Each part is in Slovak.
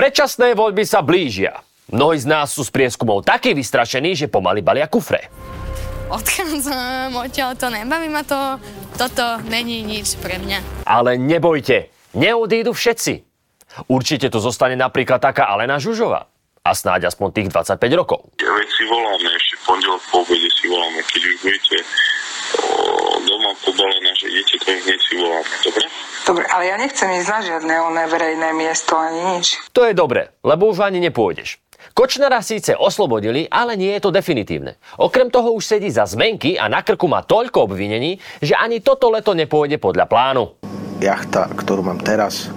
Predčasné voľby sa blížia. Mnohí z nás sú z prieskumov takí vystrašení, že pomaly balia kufre. Odchádzam odtiaľ, to nebaví ma to. Toto není nič pre mňa. Ale nebojte, neodídu všetci. Určite to zostane napríklad taká Alena Žužová. A snáď aspoň tých 25 rokov. Ja veď si voláme, ešte pondelok po obede si voláme, keď už budete doma pobalená, že idete, to hneď si voláme, dobre? Dobre, ale ja nechcem ísť na žiadne oné verejné miesto ani nič. To je dobre, lebo už ani nepôjdeš. Kočnera síce oslobodili, ale nie je to definitívne. Okrem toho už sedí za zmenky a na krku má toľko obvinení, že ani toto leto nepôjde podľa plánu. Jachta, ktorú mám teraz,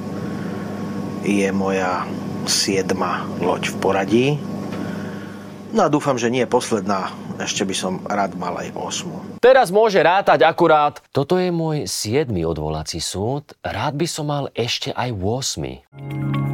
je moja siedma loď v poradí. No a dúfam, že nie je posledná. Ešte by som rád mal aj osmu. Teraz môže rátať akurát, toto je môj 7. odvolací súd, rád by som mal ešte aj 8.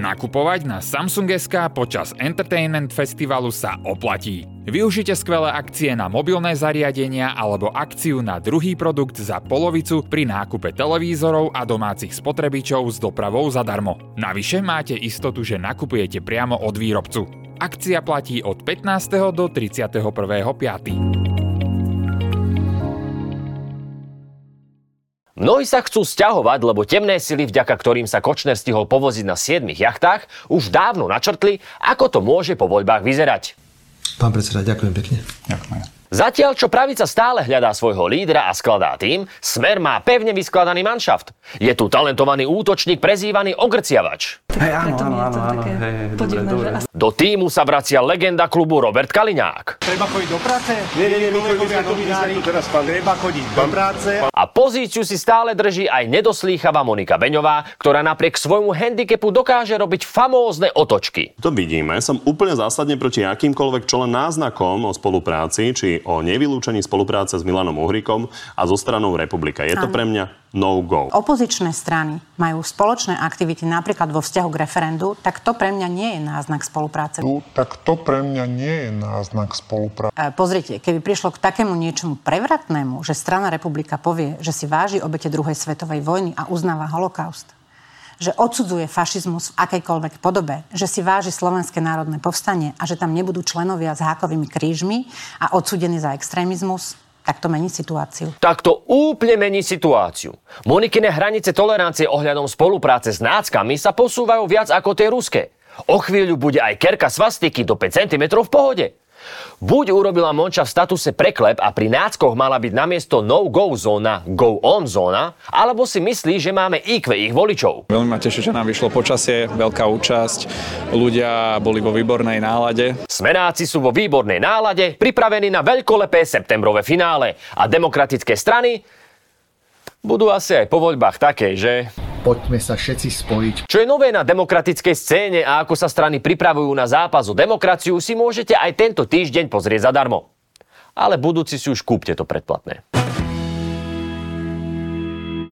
Nakupovať na Samsung SK počas Entertainment Festivalu sa oplatí. Využite skvelé akcie na mobilné zariadenia alebo akciu na druhý produkt za polovicu pri nákupe televízorov a domácich spotrebičov s dopravou zadarmo. Navyše máte istotu, že nakupujete priamo od výrobcu. Akcia platí od 15. do 31.5. Mnohí sa chcú sťahovať, lebo temné sily, vďaka ktorým sa Kočner stihol povoziť na 7 jachtách, už dávno načrtli, ako to môže po voľbách vyzerať. Pán predseda, ďakujem pekne. Ďakujem. Zatiaľ, čo pravica stále hľadá svojho lídra a skladá tým, Smer má pevne vyskladaný manšaft. Je tu talentovaný útočník prezývaný Ogrciavač. Hej, áno, áno, áno, áno. Hej, hej, dobre, dobre. Do týmu sa vracia legenda klubu Robert Kaliňák. Treba chodiť do práce? Nie, nie, nie, my chodíme novinári. Teraz Treba chodiť do práce. A pozíciu si stále drží aj nedoslýchavá Monika Beňová, ktorá napriek svojmu handicapu dokáže robiť famózne otočky. To vidíme. Som úplne zásadne proti akýmkoľvek čo len náznakom o spolupráci, či o nevylúčení spolupráce s Milanom Uhrikom a so stranou Republika. Je to pre mňa no go. Opozičné strany majú spoločné aktivity napríklad vo vzťahu k referendu, tak to pre mňa nie je náznak spolupráce. No, tak to pre mňa nie je náznak spolupráce. E, pozrite, keby prišlo k takému niečomu prevratnému, že strana Republika povie, že si váži obete druhej svetovej vojny a uznáva holokaust, že odsudzuje fašizmus v akejkoľvek podobe, že si váži Slovenské národné povstanie a že tam nebudú členovia s hákovými krížmi a odsudení za extrémizmus, tak to mení situáciu. Tak to úplne mení situáciu. Monikine hranice tolerancie ohľadom spolupráce s náckami sa posúvajú viac ako tie ruské. O chvíľu bude aj kerka svastiky do 5 cm v pohode. Buď urobila Monča v statuse preklep a pri náckoch mala byť namiesto no-go zóna go-on zóna, alebo si myslí, že máme IQ ich voličov. Veľmi ma teší, že nám vyšlo počasie, veľká účasť, ľudia boli vo výbornej nálade. Smeráci sú vo výbornej nálade, pripravení na veľkolepé septembrové finále a demokratické strany budú asi aj po voľbách také, že... Poďme sa všetci spojiť. Čo je nové na demokratickej scéne a ako sa strany pripravujú na zápas o demokraciu, si môžete aj tento týždeň pozrieť zadarmo. Ale budúci si už kúpte to predplatné.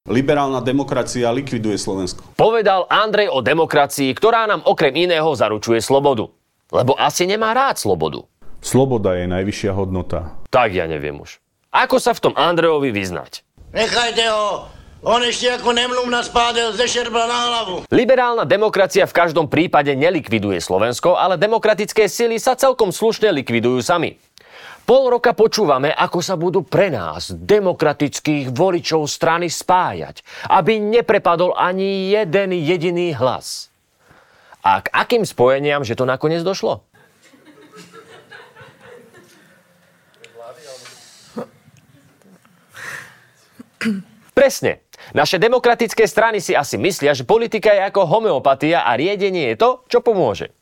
Liberálna demokracia likviduje Slovensko. Povedal Andrej o demokracii, ktorá nám okrem iného zaručuje slobodu. Lebo asi nemá rád slobodu. Sloboda je najvyššia hodnota. Tak ja neviem už. Ako sa v tom Andrejovi vyznať? Nechajte ho! On ešte ako nemlum nás pádel ze šerbla na hlavu. Liberálna demokracia v každom prípade nelikviduje Slovensko, ale demokratické sily sa celkom slušne likvidujú sami. Pol roka počúvame, ako sa budú pre nás, demokratických voličov strany spájať, aby neprepadol ani jeden jediný hlas. A k akým spojeniam, že to nakoniec došlo? Presne. Naše demokratické strany si asi myslia, že politika je ako homeopatia a riedenie je to, čo pomôže.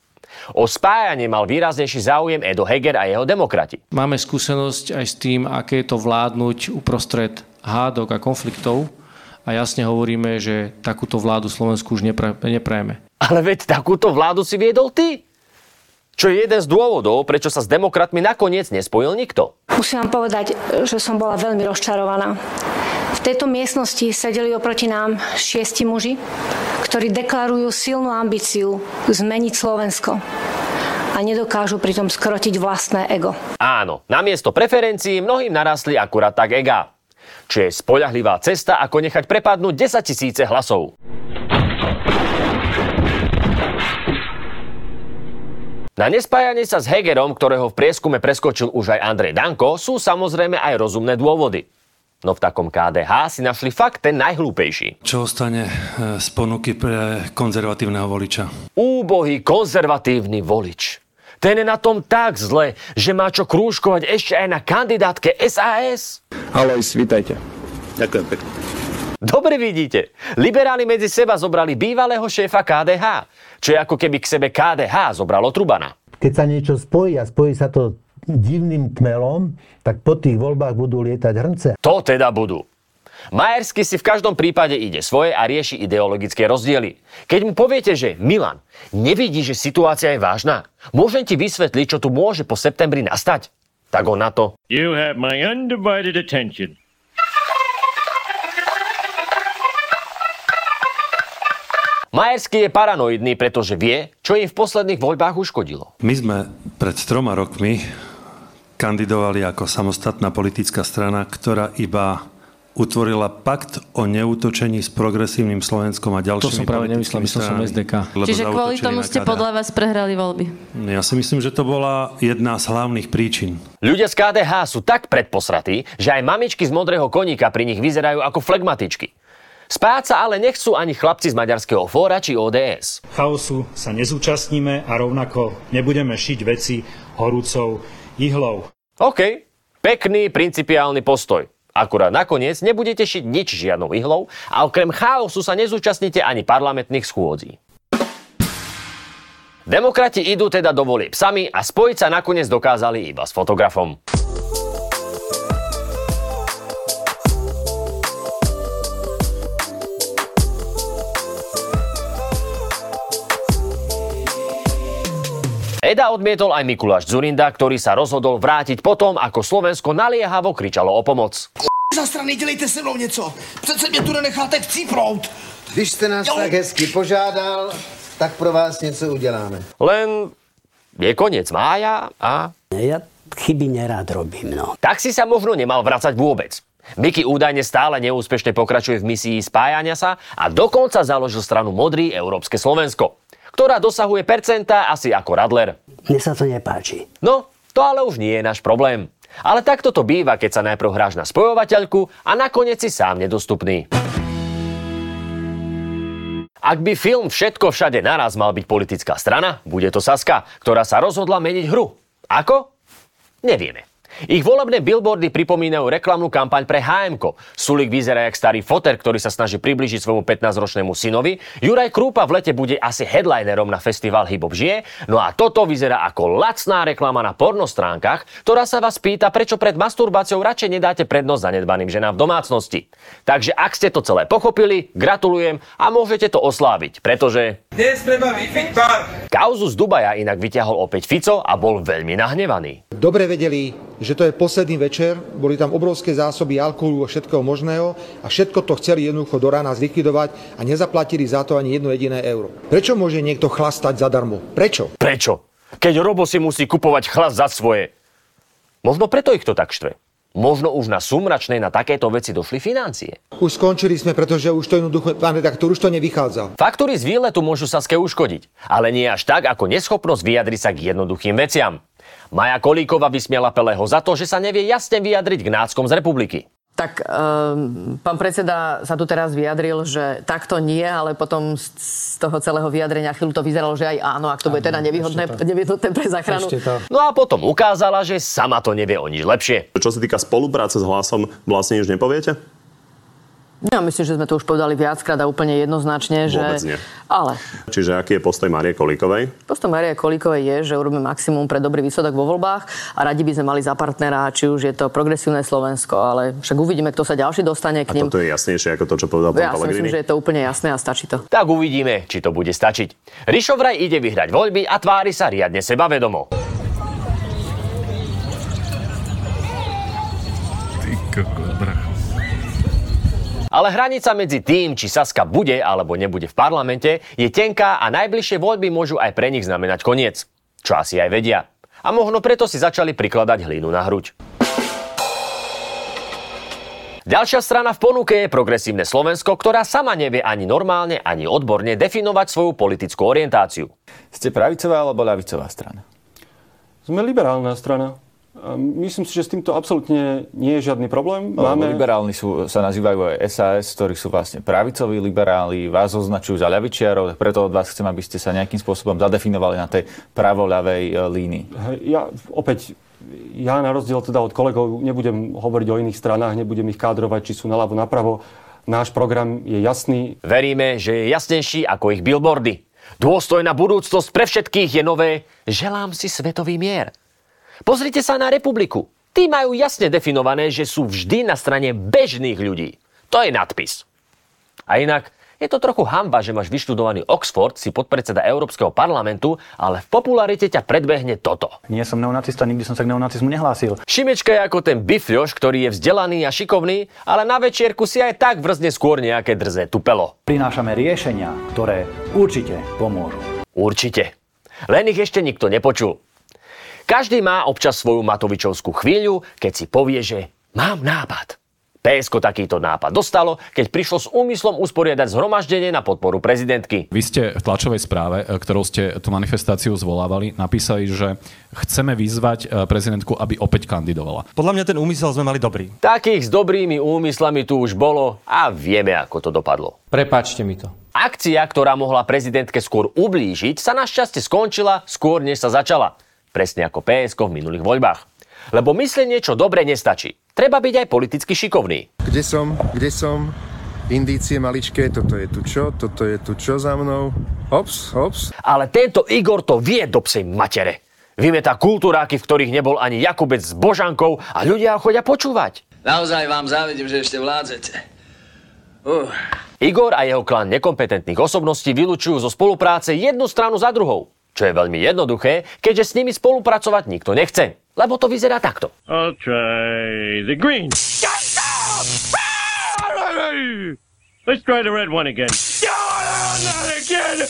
O spájanie mal výraznejší záujem Edo Heger a jeho demokrati. Máme skúsenosť aj s tým, aké je to vládnuť uprostred hádok a konfliktov a jasne hovoríme, že takúto vládu Slovensku už nepra- neprajeme. Ale veď takúto vládu si viedol ty. Čo je jeden z dôvodov, prečo sa s demokratmi nakoniec nespojil nikto. Musím vám povedať, že som bola veľmi rozčarovaná. V tejto miestnosti sedeli oproti nám šiesti muži, ktorí deklarujú silnú ambíciu zmeniť Slovensko a nedokážu pritom skrotiť vlastné ego. Áno, namiesto preferencií mnohým narastli akurát tak ega. Čo je spoľahlivá cesta, ako nechať prepadnúť 10 tisíce hlasov. Na nespájanie sa s Hegerom, ktorého v prieskume preskočil už aj Andrej Danko, sú samozrejme aj rozumné dôvody. No v takom KDH si našli fakt ten najhlúpejší. Čo ostane e, z ponuky pre konzervatívneho voliča? Úbohý konzervatívny volič. Ten je na tom tak zle, že má čo krúžkovať ešte aj na kandidátke SAS. Haloj, svítajte. Ďakujem pekne. Dobre vidíte, liberáli medzi seba zobrali bývalého šéfa KDH, čo je ako keby k sebe KDH zobralo Trubana. Keď sa niečo spojí a spojí sa to divným tmelom, tak po tých voľbách budú lietať hrnce. To teda budú. Majersky si v každom prípade ide svoje a rieši ideologické rozdiely. Keď mu poviete, že Milan, nevidí, že situácia je vážna, môžem ti vysvetliť, čo tu môže po septembri nastať? Tak on na to. You have my undivided attention. Majersky je paranoidný, pretože vie, čo im v posledných voľbách uškodilo. My sme pred troma rokmi kandidovali ako samostatná politická strana, ktorá iba utvorila pakt o neútočení s progresívnym Slovenskom a ďalšími To som práve nemyslel, myslel som SDK. Čiže kvôli tomu ste podľa vás prehrali voľby? Ja si myslím, že to bola jedna z hlavných príčin. Ľudia z KDH sú tak predposratí, že aj mamičky z modrého koníka pri nich vyzerajú ako flegmatičky. Spájať sa ale nechcú ani chlapci z Maďarského fóra či ODS. Chaosu sa nezúčastníme a rovnako nebudeme šiť veci horúcou ihlou. OK, pekný principiálny postoj. Akurát nakoniec nebudete šiť nič žiadnou ihlou a okrem chaosu sa nezúčastnite ani parlamentných schôdzí. Demokrati idú teda do volieb sami a spojiť sa nakoniec dokázali iba s fotografom. Eda odmietol aj Mikuláš Zurinda, ktorý sa rozhodol vrátiť potom, ako Slovensko naliehavo kričalo o pomoc. Za strany, dělejte se mnou něco. Přece mě tu nenecháte chcíprout. Když jste nás jo. tak hezky požádal, tak pro vás něco uděláme. Len je koniec mája a... Ja chyby nerád robím, no. Tak si sa možno nemal vracať vôbec. Miky údajne stále neúspešne pokračuje v misii spájania sa a dokonca založil stranu Modrý Európske Slovensko ktorá dosahuje percentá asi ako Radler. Mne sa to nepáči. No, to ale už nie je náš problém. Ale takto to býva, keď sa najprv hráš na spojovateľku a nakoniec si sám nedostupný. Ak by film Všetko všade naraz mal byť politická strana, bude to Saska, ktorá sa rozhodla meniť hru. Ako? Nevieme. Ich volebné billboardy pripomínajú reklamnú kampaň pre HMK. Sulik vyzerá jak starý foter, ktorý sa snaží približiť svojmu 15-ročnému synovi. Juraj Krúpa v lete bude asi headlinerom na festival Hip Hop žije. No a toto vyzerá ako lacná reklama na pornostránkach, ktorá sa vás pýta, prečo pred masturbáciou radšej nedáte prednosť zanedbaným ženám v domácnosti. Takže ak ste to celé pochopili, gratulujem a môžete to osláviť, pretože... Dnes treba Kauzu z Dubaja inak vyťahol opäť Fico a bol veľmi nahnevaný. Dobre vedeli, že to je posledný večer, boli tam obrovské zásoby alkoholu a všetkého možného a všetko to chceli jednoducho do rána zlikvidovať a nezaplatili za to ani jedno jediné euro. Prečo môže niekto chlastať zadarmo? Prečo? Prečo? Keď Robo si musí kupovať chlast za svoje. Možno preto ich to tak štve. Možno už na sumračnej na takéto veci došli financie. Už skončili sme, pretože už to jednoducho, pán redaktor, už to nevychádza. Faktúry z výletu môžu Saske uškodiť, ale nie až tak ako neschopnosť vyjadriť sa k jednoduchým veciam. Maja Kolíková vysmiela Pelého za to, že sa nevie jasne vyjadriť k náckom z republiky. Tak um, pán predseda sa tu teraz vyjadril, že takto nie, ale potom z toho celého vyjadrenia chvíľu to vyzeralo, že aj áno, ak to bude teda nevýhodné, nevýhodné pre záchranu. No a potom ukázala, že sama to nevie o nič lepšie. Čo sa týka spolupráce s hlasom, vlastne už nepoviete? Ja myslím, že sme to už povedali viackrát a úplne jednoznačne, že... Vôbec nie. Ale. Čiže aký je postoj Marie Kolíkovej? Postoj Marie Kolíkovej je, že urobíme maximum pre dobrý výsledok vo voľbách a radi by sme mali za partnera, či už je to progresívne Slovensko, ale však uvidíme, kto sa ďalší dostane k ním. A toto je jasnejšie ako to, čo povedal pán Ja si myslím, že je to úplne jasné a stačí to. Tak uvidíme, či to bude stačiť. Rišo vraj ide vyhrať voľby a tvári sa riadne sebavedomo. Ale hranica medzi tým, či Saska bude alebo nebude v parlamente, je tenká a najbližšie voľby môžu aj pre nich znamenať koniec. Čo asi aj vedia. A možno preto si začali prikladať hlínu na hruď. Ďalšia strana v ponuke je Progresívne Slovensko, ktorá sama nevie ani normálne, ani odborne definovať svoju politickú orientáciu. Ste pravicová alebo ľavicová strana? Sme liberálna strana. Myslím si, že s týmto absolútne nie je žiadny problém. No, Máme... Liberálni sú, sa nazývajú aj SAS, ktorí sú vlastne pravicoví liberáli, vás označujú za ľavičiarov, preto od vás chcem, aby ste sa nejakým spôsobom zadefinovali na tej pravo-ľavej e, línii. Ja opäť ja na rozdiel teda od kolegov nebudem hovoriť o iných stranách, nebudem ich kádrovať, či sú naľavo, napravo. Náš program je jasný. Veríme, že je jasnejší ako ich billboardy. Dôstojná budúcnosť pre všetkých je nové. Želám si svetový mier. Pozrite sa na republiku. Tí majú jasne definované, že sú vždy na strane bežných ľudí. To je nadpis. A inak, je to trochu hamba, že máš vyštudovaný Oxford, si podpredseda Európskeho parlamentu, ale v popularite ťa predbehne toto. Nie som neonacista, nikdy som sa k neonacizmu nehlásil. Šimečka je ako ten bifľoš, ktorý je vzdelaný a šikovný, ale na večierku si aj tak vrzne skôr nejaké drze tupelo. Prinášame riešenia, ktoré určite pomôžu. Určite. Len ich ešte nikto nepočul. Každý má občas svoju Matovičovskú chvíľu, keď si povie, že mám nápad. PSK takýto nápad dostalo, keď prišlo s úmyslom usporiadať zhromaždenie na podporu prezidentky. Vy ste v tlačovej správe, e, ktorou ste tú manifestáciu zvolávali, napísali, že chceme vyzvať e, prezidentku, aby opäť kandidovala. Podľa mňa ten úmysel sme mali dobrý. Takých s dobrými úmyslami tu už bolo a vieme, ako to dopadlo. Prepačte mi to. Akcia, ktorá mohla prezidentke skôr ublížiť, sa našťastie skončila skôr, než sa začala. Presne ako PSK v minulých voľbách. Lebo myslieť niečo dobre nestačí. Treba byť aj politicky šikovný. Kde som? Kde som? Indície maličké, toto je tu čo, toto je tu čo za mnou. Hops, hops. Ale tento Igor to vie do psej matere. Vymetá kultúráky, v ktorých nebol ani Jakubec s Božankou a ľudia ho chodia počúvať. Naozaj vám závidím, že ešte vládzete. Uh. Igor a jeho klan nekompetentných osobností vylúčujú zo spolupráce jednu stranu za druhou. Čo je veľmi jednoduché, keďže s nimi spolupracovať nikto nechce. Lebo to vyzerá takto. I'll try the green. Let's try the red one again. Not again.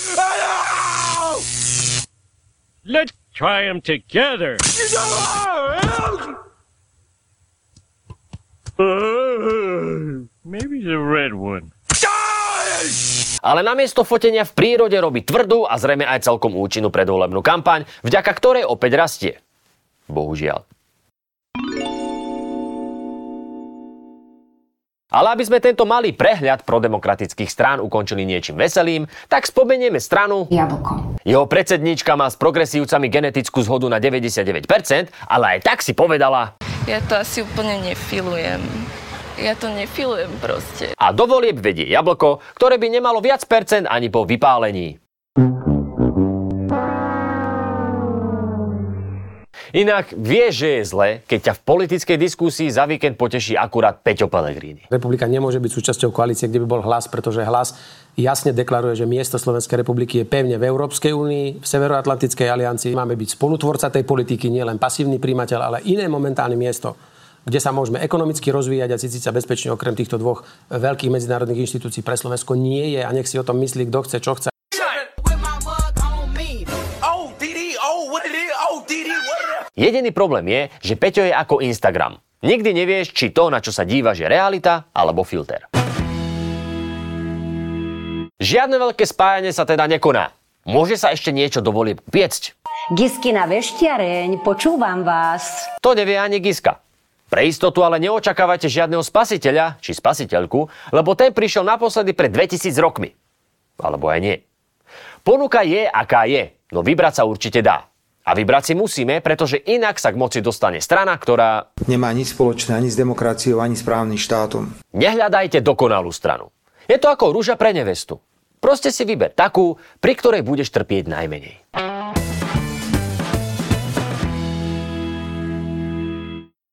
Let's try them together. Maybe the red one. Ale namiesto fotenia v prírode robí tvrdú a zrejme aj celkom účinnú predvolebnú kampaň, vďaka ktorej opäť rastie. Bohužiaľ. Ale aby sme tento malý prehľad prodemokratických strán ukončili niečím veselým, tak spomenieme stranu Jablko. Jeho predsedníčka má s progresívcami genetickú zhodu na 99%, ale aj tak si povedala... Ja to asi úplne nefilujem. Ja to nefilujem proste. A do volieb vedie jablko, ktoré by nemalo viac percent ani po vypálení. Inak vie, že je zle, keď ťa v politickej diskusii za víkend poteší akurát Peťo Pellegrini. Republika nemôže byť súčasťou koalície, kde by bol hlas, pretože hlas jasne deklaruje, že miesto Slovenskej republiky je pevne v Európskej únii, v Severoatlantickej aliancii. Máme byť spolutvorca tej politiky, nielen pasívny príjimateľ, ale iné momentálne miesto kde sa môžeme ekonomicky rozvíjať a cítiť sa bezpečne okrem týchto dvoch veľkých medzinárodných inštitúcií pre Slovensko nie je a nech si o tom myslí, kto chce, čo chce. Jediný problém je, že Peťo je ako Instagram. Nikdy nevieš, či to, na čo sa dívaš, je realita alebo filter. Žiadne veľké spájanie sa teda nekoná. Môže sa ešte niečo dovoliť piecť. Giskina veštiareň, počúvam vás. To nevie ani Giska. Pre istotu ale neočakávajte žiadneho spasiteľa či spasiteľku, lebo ten prišiel naposledy pred 2000 rokmi. Alebo aj nie. Ponuka je, aká je, no vybrať sa určite dá. A vybrať si musíme, pretože inak sa k moci dostane strana, ktorá... Nemá nič spoločné ani s demokraciou, ani s právnym štátom. Nehľadajte dokonalú stranu. Je to ako rúža pre nevestu. Proste si vyber takú, pri ktorej budeš trpieť najmenej.